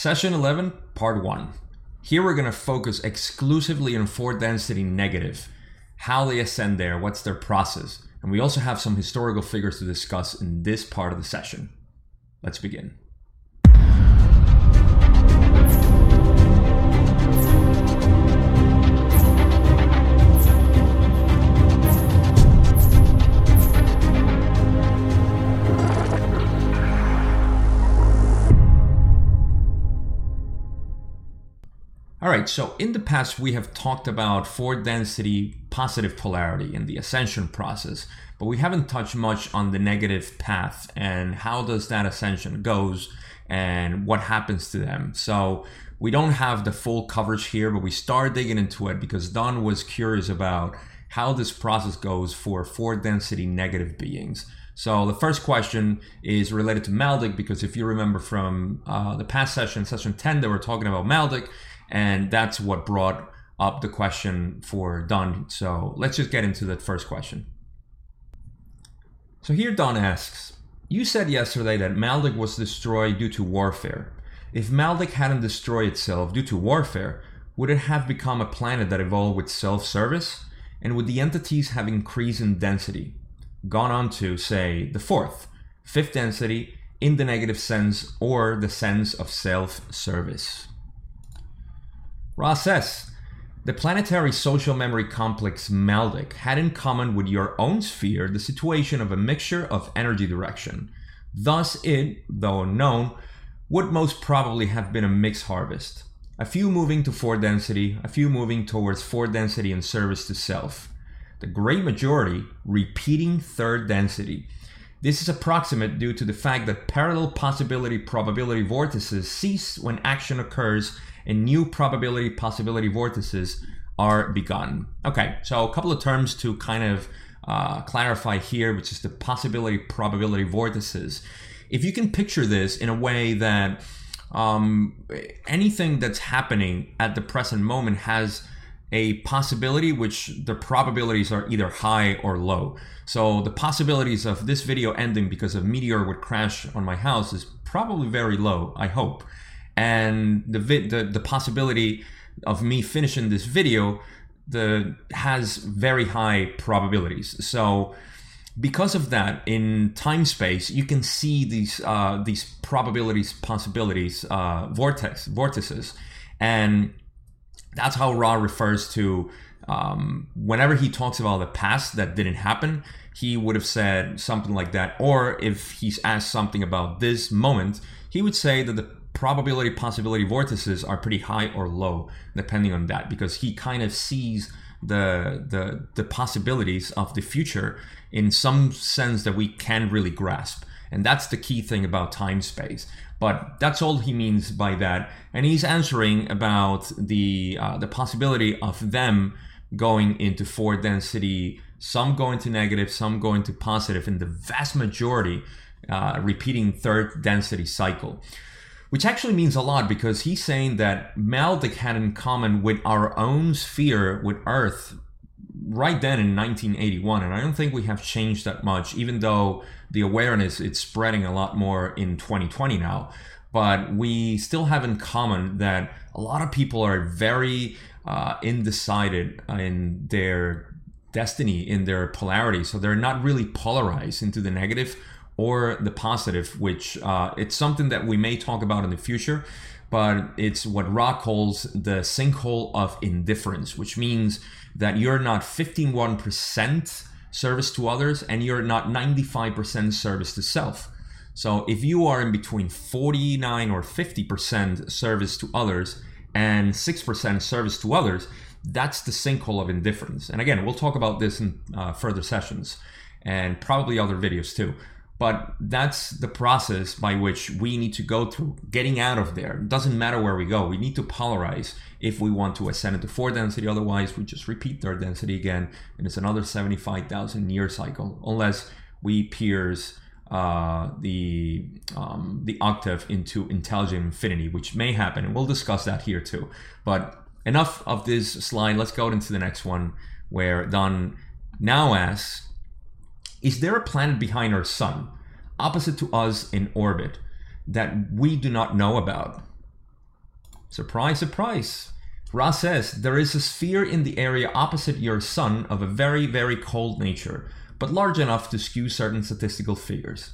Session 11, Part 1. Here we're going to focus exclusively on four density negative, how they ascend there, what's their process, and we also have some historical figures to discuss in this part of the session. Let's begin. All right, so in the past, we have talked about fourth density positive polarity in the ascension process, but we haven't touched much on the negative path and how does that ascension goes and what happens to them. So we don't have the full coverage here, but we start digging into it because Don was curious about how this process goes for fourth density negative beings. So the first question is related to Maldek because if you remember from uh, the past session, session 10, they were talking about Maldek and that's what brought up the question for Don. So let's just get into that first question. So here Don asks, you said yesterday that Maldek was destroyed due to warfare. If Maldek hadn't destroyed itself due to warfare, would it have become a planet that evolved with self-service? And would the entities have increased in density? Gone on to, say, the fourth, fifth density in the negative sense or the sense of self-service? Ra the planetary social memory complex Maldek had in common with your own sphere the situation of a mixture of energy direction. Thus, it, though unknown, would most probably have been a mixed harvest. A few moving to fourth density, a few moving towards fourth density and service to self. The great majority repeating third density. This is approximate due to the fact that parallel possibility probability vortices cease when action occurs and new probability possibility vortices are begun. Okay, so a couple of terms to kind of uh, clarify here, which is the possibility probability vortices. If you can picture this in a way that um, anything that's happening at the present moment has a possibility which the probabilities are either high or low. So the possibilities of this video ending because a meteor would crash on my house is probably very low, I hope and the, the the possibility of me finishing this video the has very high probabilities. So because of that, in time space, you can see these uh, these probabilities, possibilities, uh, vortex vortices, and that's how Ra refers to. Um, whenever he talks about the past that didn't happen, he would have said something like that. Or if he's asked something about this moment, he would say that the probability possibility vortices are pretty high or low depending on that because he kind of sees the the the possibilities of the future in some sense that we can't really grasp. And that's the key thing about time space. But that's all he means by that. And he's answering about the uh, the possibility of them going into four density some going to negative some going to positive and the vast majority uh, repeating third density cycle which actually means a lot because he's saying that Maldek had in common with our own sphere with Earth right then in 1981 and i don't think we have changed that much even though the awareness it's spreading a lot more in 2020 now. But we still have in common that a lot of people are very uh, indecided in their destiny in their polarity. So they're not really polarized into the negative or the positive, which uh, it's something that we may talk about in the future, but it's what Ra calls the sinkhole of indifference, which means that you're not 51% service to others and you're not 95% service to self. So if you are in between 49 or 50% service to others and 6% service to others, that's the sinkhole of indifference. And again, we'll talk about this in uh, further sessions and probably other videos too. But that's the process by which we need to go through getting out of there. It doesn't matter where we go. We need to polarize if we want to ascend into four density. Otherwise, we just repeat third density again, and it's another 75,000 year cycle, unless we pierce uh, the um, the octave into intelligent infinity, which may happen, and we'll discuss that here too. But enough of this slide. Let's go into the next one, where Don now asks is there a planet behind our sun, opposite to us in orbit, that we do not know about? Surprise, surprise. Ra says there is a sphere in the area opposite your sun of a very, very cold nature, but large enough to skew certain statistical figures.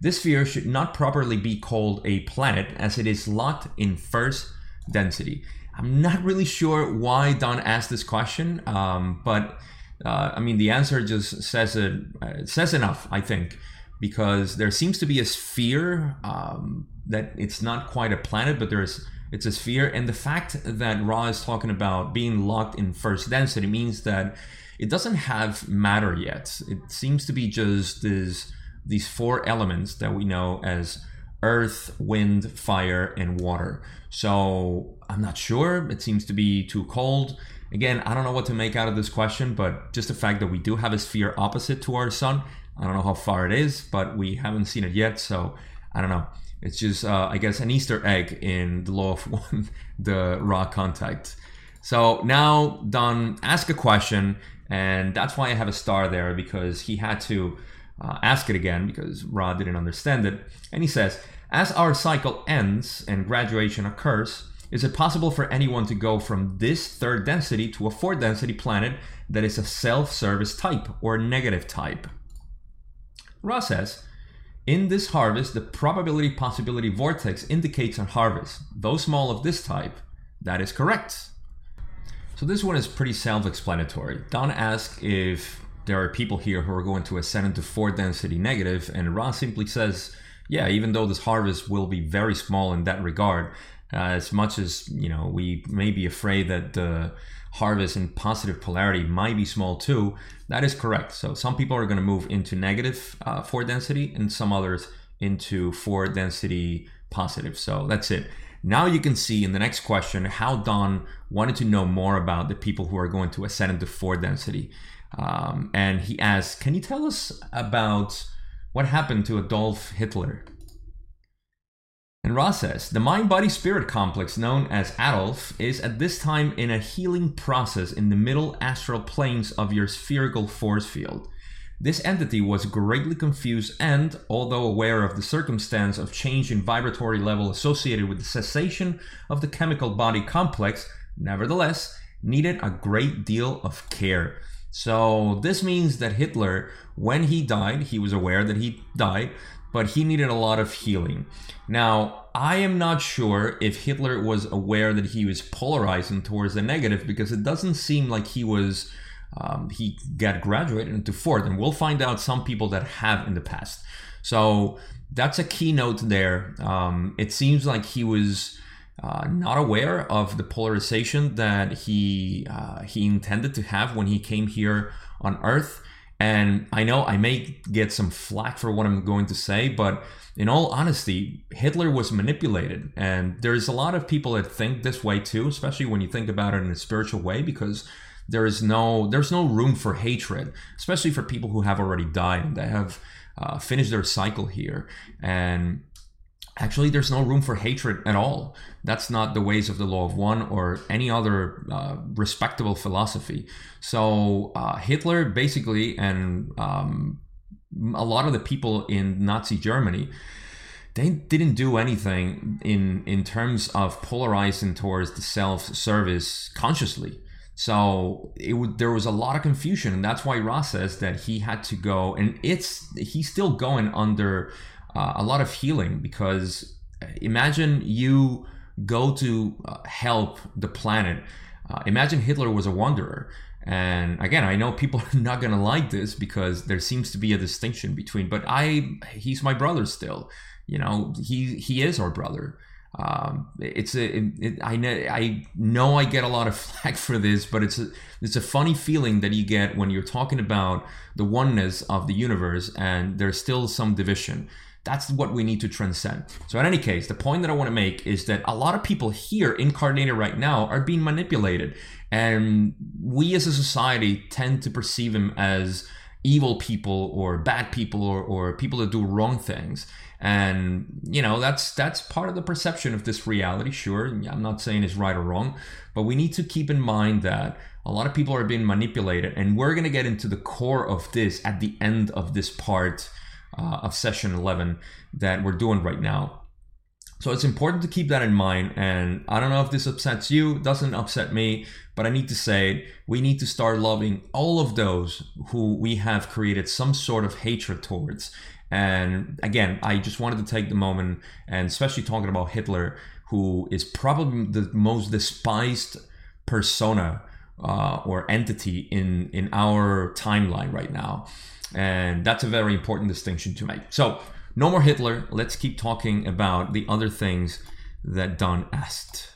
This sphere should not properly be called a planet as it is locked in first density. I'm not really sure why Don asked this question, um, but uh, I mean the answer just says it, uh, it, says enough, I think, because there seems to be a sphere um, that it's not quite a planet, but there's it's a sphere, and the fact that Ra is talking about being locked in first density means that it doesn't have matter yet. It seems to be just this, these four elements that we know as earth, wind, fire, and water. So I'm not sure. It seems to be too cold. Again, I don't know what to make out of this question, but just the fact that we do have a sphere opposite to our sun, I don't know how far it is, but we haven't seen it yet. So I don't know. It's just, uh, I guess, an Easter egg in the law of one, the Ra contact. So now Don ask a question, and that's why I have a star there because he had to uh, ask it again because Ra didn't understand it. And he says, as our cycle ends and graduation occurs, is it possible for anyone to go from this third density to a fourth density planet that is a self service type or negative type? Ra says, in this harvest, the probability possibility vortex indicates a harvest. Though small of this type, that is correct. So this one is pretty self-explanatory. Don asks if there are people here who are going to ascend into four density negative, and Ra simply says, yeah, even though this harvest will be very small in that regard, uh, as much as you know we may be afraid that the harvest in positive polarity might be small too. That is correct. So some people are going to move into negative uh, four density and some others into four density positive. So that's it. Now you can see in the next question how Don wanted to know more about the people who are going to ascend into four density. Um, and he asked, Can you tell us about what happened to Adolf Hitler? And Ra says the mind body spirit complex known as Adolf is at this time in a healing process in the middle astral planes of your spherical force field. This entity was greatly confused and, although aware of the circumstance of change in vibratory level associated with the cessation of the chemical body complex, nevertheless needed a great deal of care. So, this means that Hitler, when he died, he was aware that he died, but he needed a lot of healing. Now, I am not sure if Hitler was aware that he was polarizing towards the negative because it doesn't seem like he was. Um, he got graduated into fourth, and we'll find out some people that have in the past. So that's a keynote there. Um, it seems like he was uh, not aware of the polarization that he uh, he intended to have when he came here on Earth. And I know I may get some flack for what I'm going to say, but in all honesty, Hitler was manipulated. And there's a lot of people that think this way too, especially when you think about it in a spiritual way, because there is no there's no room for hatred, especially for people who have already died and they have uh, finished their cycle here. And actually there's no room for hatred at all. That's not the ways of the law of one or any other uh, respectable philosophy. So uh, hitler basically and um, a lot of the people in nazi germany they didn't do anything in in terms of polarizing towards the self-service consciously. So it would there was a lot of confusion and that's why Ra says that he had to go and it's he's still going under uh, a lot of healing because uh, imagine you go to uh, help the planet. Uh, imagine Hitler was a wanderer. And again, I know people are not gonna like this because there seems to be a distinction between. But I, he's my brother still. You know, he he is our brother. Um, it's a it, it, I know I know I get a lot of flack for this, but it's a it's a funny feeling that you get when you're talking about the oneness of the universe and there's still some division. That's what we need to transcend. So, in any case, the point that I want to make is that a lot of people here incarnated right now are being manipulated. And we as a society tend to perceive them as evil people or bad people or, or people that do wrong things and you know that's that's part of the perception of this reality sure i'm not saying it's right or wrong but we need to keep in mind that a lot of people are being manipulated and we're going to get into the core of this at the end of this part uh, of session 11 that we're doing right now. So it's important to keep that in mind. And I don't know if this upsets you, doesn't upset me, but I need to say we need to start loving all of those who we have created some sort of hatred towards. And again, I just wanted to take the moment and especially talking about Hitler, who is probably the most despised persona uh, or entity in in our timeline right now, and that's a very important distinction to make. So no more Hitler. Let's keep talking about the other things that Don asked.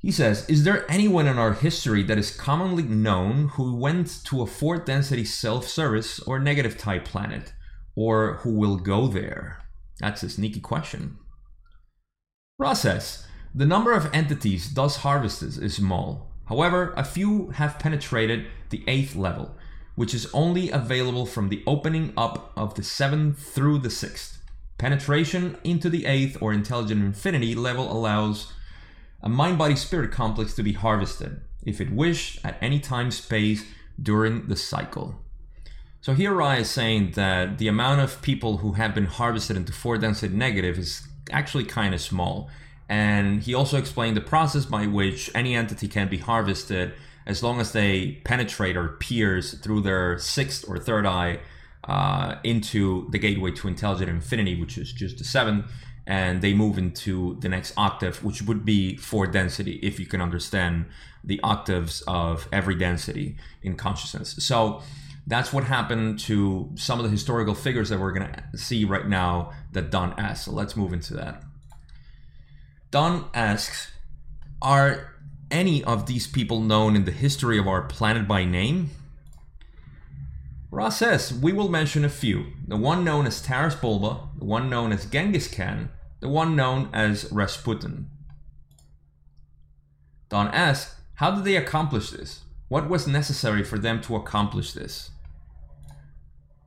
He says, Is there anyone in our history that is commonly known who went to a fourth density self service or negative type planet, or who will go there? That's a sneaky question. Process. The number of entities thus harvested is small. However, a few have penetrated the eighth level, which is only available from the opening up of the 7th through the 6th. Penetration into the 8th or intelligent infinity level allows a mind body spirit complex to be harvested, if it wished, at any time space during the cycle. So here Ra is saying that the amount of people who have been harvested into 4 density negative is actually kind of small. And he also explained the process by which any entity can be harvested as long as they penetrate or pierce through their sixth or third eye uh, into the gateway to intelligent infinity, which is just the seventh, and they move into the next octave, which would be four density, if you can understand the octaves of every density in consciousness. So that's what happened to some of the historical figures that we're going to see right now that Don asks. So let's move into that. Don asks, Are any of these people known in the history of our planet by name? Ra says, we will mention a few. The one known as Taras Bulba, the one known as Genghis Khan, the one known as Rasputin. Don asks, how did they accomplish this? What was necessary for them to accomplish this?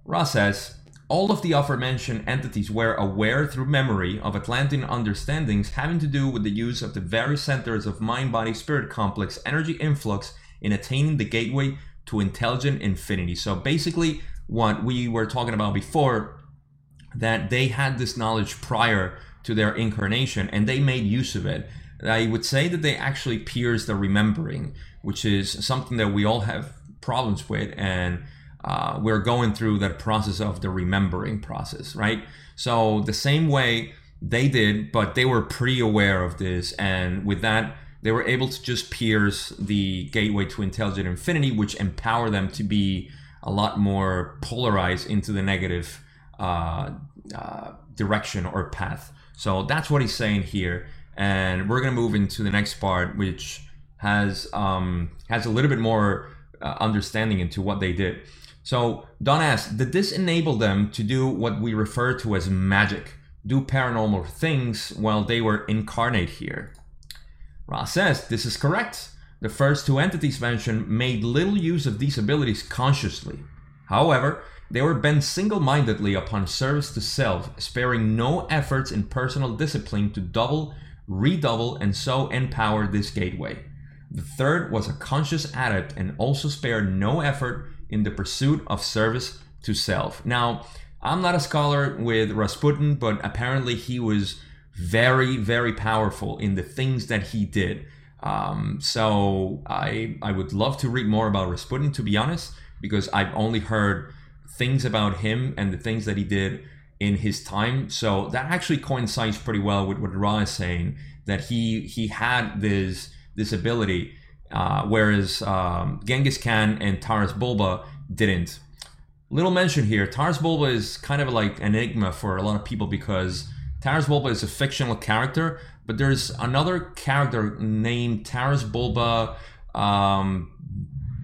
Ra says, all of the aforementioned entities were aware through memory of Atlantean understandings having to do with the use of the very centers of mind body spirit complex energy influx in attaining the gateway to intelligent infinity. So basically, what we were talking about before, that they had this knowledge prior to their incarnation and they made use of it. I would say that they actually pierced the remembering, which is something that we all have problems with. And uh, we're going through that process of the remembering process, right? So the same way they did, but they were pretty aware of this, and with that, they were able to just pierce the gateway to intelligent infinity, which empower them to be a lot more polarized into the negative uh, uh, direction or path. So that's what he's saying here, and we're gonna move into the next part, which has um, has a little bit more uh, understanding into what they did. So Don asks, did this enable them to do what we refer to as magic, do paranormal things while they were incarnate here? Ra says, this is correct. The first two entities mentioned made little use of these abilities consciously. However, they were bent single mindedly upon service to self, sparing no efforts in personal discipline to double, redouble, and so empower this gateway. The third was a conscious adept and also spared no effort in the pursuit of service to self. Now, I'm not a scholar with Rasputin, but apparently he was very, very powerful in the things that he did. Um, so I I would love to read more about Rasputin, to be honest, because I've only heard things about him and the things that he did in his time. So that actually coincides pretty well with what Ra is saying that he he had this this ability uh, whereas um, Genghis Khan and Taras Bulba didn't. Little mention here, Taras Bulba is kind of like an enigma for a lot of people because Taras Bulba is a fictional character, but there's another character named Taras Bulba um,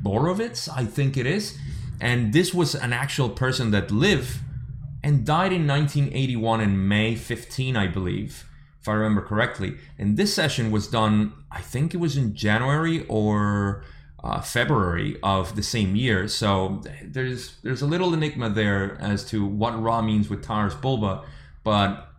Borovitz, I think it is. And this was an actual person that lived and died in 1981 in May 15, I believe if I remember correctly. And this session was done, I think it was in January or uh, February of the same year. So there's there's a little enigma there as to what Ra means with Taras Bulba, but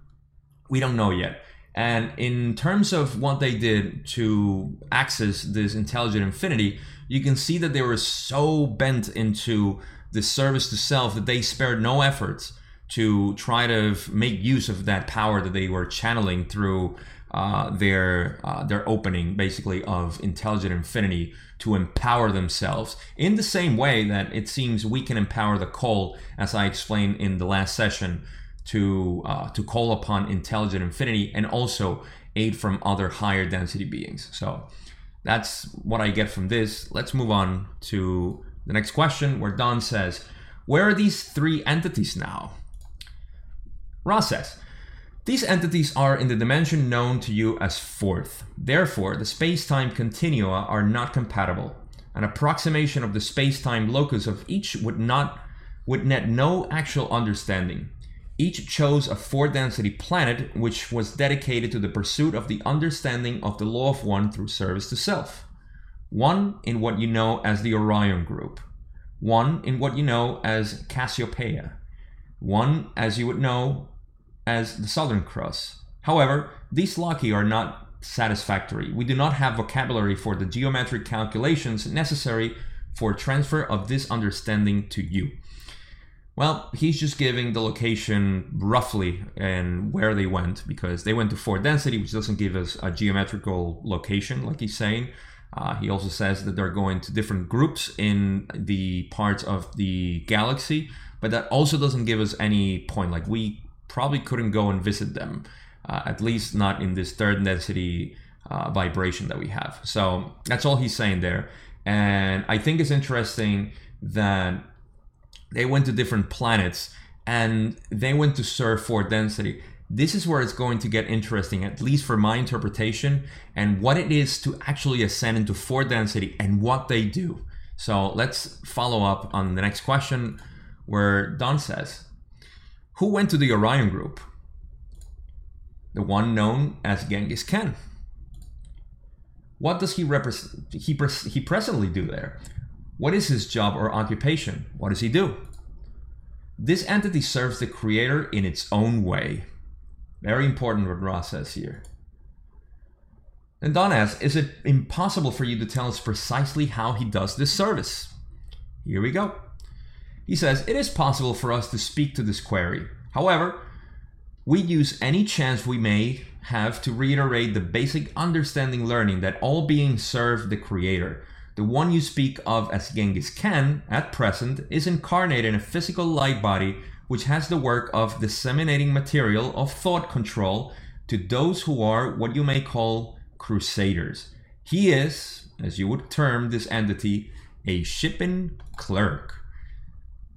we don't know yet. And in terms of what they did to access this intelligent infinity, you can see that they were so bent into the service to self that they spared no efforts to try to make use of that power that they were channeling through uh, their uh, their opening, basically of intelligent infinity, to empower themselves in the same way that it seems we can empower the call, as I explained in the last session, to uh, to call upon intelligent infinity and also aid from other higher density beings. So that's what I get from this. Let's move on to the next question, where Don says, "Where are these three entities now?" Ra says. These entities are in the dimension known to you as fourth. Therefore, the space-time continua are not compatible. An approximation of the space-time locus of each would not would net no actual understanding. Each chose a four density planet which was dedicated to the pursuit of the understanding of the law of one through service to self. One in what you know as the Orion group, one in what you know as Cassiopeia, one as you would know as the Southern Cross. However, these loci are not satisfactory. We do not have vocabulary for the geometric calculations necessary for transfer of this understanding to you. Well, he's just giving the location roughly and where they went because they went to four density, which doesn't give us a geometrical location, like he's saying. Uh, he also says that they're going to different groups in the parts of the galaxy, but that also doesn't give us any point. Like we probably couldn't go and visit them, uh, at least not in this third density uh, vibration that we have. So that's all he's saying there. And I think it's interesting that they went to different planets and they went to serve four density. This is where it's going to get interesting, at least for my interpretation, and what it is to actually ascend into four density and what they do. So let's follow up on the next question where Don says, who went to the Orion group? The one known as Genghis Khan. What does he represent? He, pres- he presently do there? What is his job or occupation? What does he do? This entity serves the creator in its own way. Very important what Ra says here. And Don asks, is it impossible for you to tell us precisely how he does this service? Here we go. He says, It is possible for us to speak to this query. However, we use any chance we may have to reiterate the basic understanding learning that all beings serve the Creator. The one you speak of as Genghis Khan, at present, is incarnate in a physical light body which has the work of disseminating material of thought control to those who are what you may call crusaders. He is, as you would term this entity, a shipping clerk.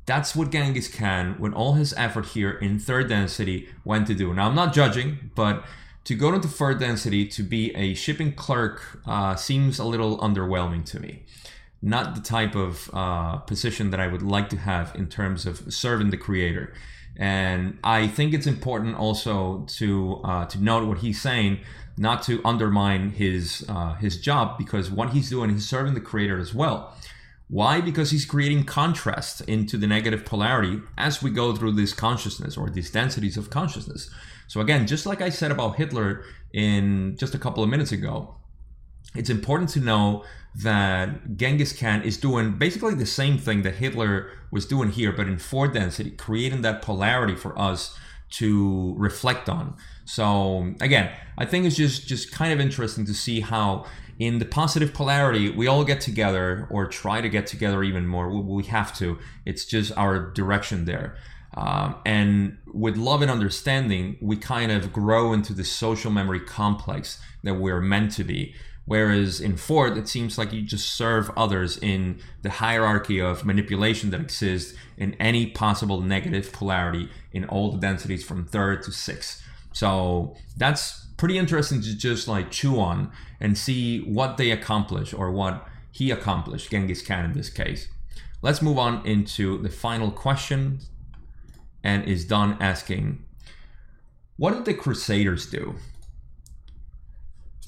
That's what Genghis Khan, with all his effort here in third density, went to do. Now, I'm not judging, but to go into third density to be a shipping clerk uh, seems a little underwhelming to me. Not the type of uh, position that I would like to have in terms of serving the creator. And I think it's important also to uh, to note what he's saying, not to undermine his uh, his job, because what he's doing, he's serving the creator as well. Why? Because he's creating contrast into the negative polarity as we go through this consciousness or these densities of consciousness. So, again, just like I said about Hitler in just a couple of minutes ago, it's important to know that Genghis Khan is doing basically the same thing that Hitler was doing here, but in four density, creating that polarity for us to reflect on. So again, I think it's just just kind of interesting to see how in the positive polarity, we all get together or try to get together even more. We, have to. It's just our direction there. Um, and with love and understanding, we kind of grow into the social memory complex that we're meant to be. Whereas in fourth, it seems like you just serve others in the hierarchy of manipulation that exists in any possible negative polarity in all the densities from third to sixth. So that's pretty interesting to just like chew on and see what they accomplish or what he accomplished, Genghis Khan in this case. Let's move on into the final question and is done asking, what did the Crusaders do?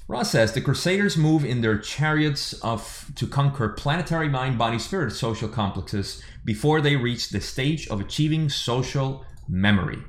Ra says the Crusaders move in their chariots of to conquer planetary mind, body, spirit social complexes before they reach the stage of achieving social memory.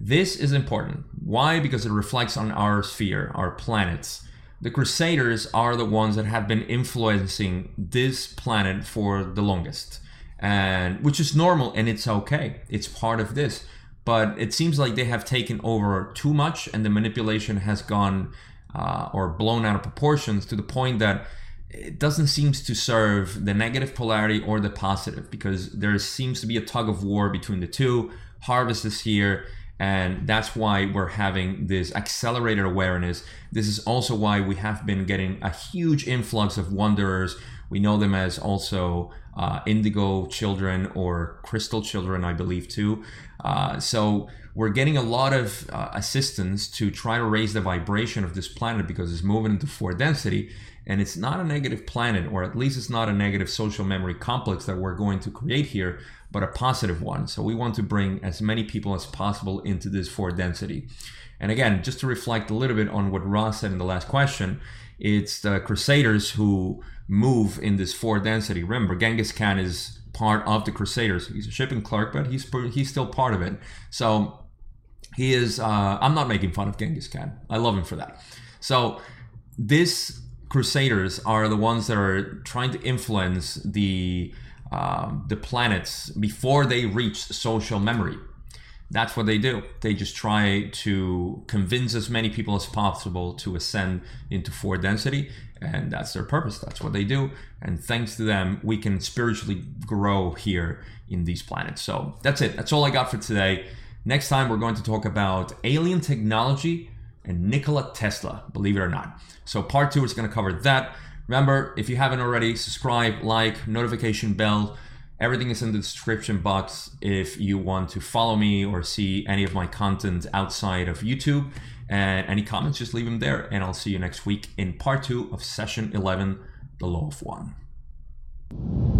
This is important. Why? Because it reflects on our sphere, our planets. The Crusaders are the ones that have been influencing this planet for the longest, and which is normal and it's okay. It's part of this. but it seems like they have taken over too much and the manipulation has gone uh, or blown out of proportions to the point that it doesn't seem to serve the negative polarity or the positive because there seems to be a tug of war between the two. Harvest is here, and that's why we're having this accelerated awareness. This is also why we have been getting a huge influx of wanderers. We know them as also uh, indigo children or crystal children, I believe, too. Uh, so we're getting a lot of uh, assistance to try to raise the vibration of this planet because it's moving into four density and it's not a negative planet or at least it's not a negative social memory complex that we're going to create here but a positive one so we want to bring as many people as possible into this four density and again just to reflect a little bit on what Ra said in the last question it's the crusaders who move in this four density remember genghis khan is part of the crusaders he's a shipping clerk but he's he's still part of it so he is. Uh, I'm not making fun of Genghis Khan. I love him for that. So this Crusaders are the ones that are trying to influence the um, the planets before they reach social memory. That's what they do. They just try to convince as many people as possible to ascend into four density, and that's their purpose. That's what they do. And thanks to them, we can spiritually grow here in these planets. So that's it. That's all I got for today. Next time, we're going to talk about alien technology and Nikola Tesla, believe it or not. So, part two is going to cover that. Remember, if you haven't already, subscribe, like, notification bell. Everything is in the description box if you want to follow me or see any of my content outside of YouTube. And any comments, just leave them there. And I'll see you next week in part two of session 11 The Law of One.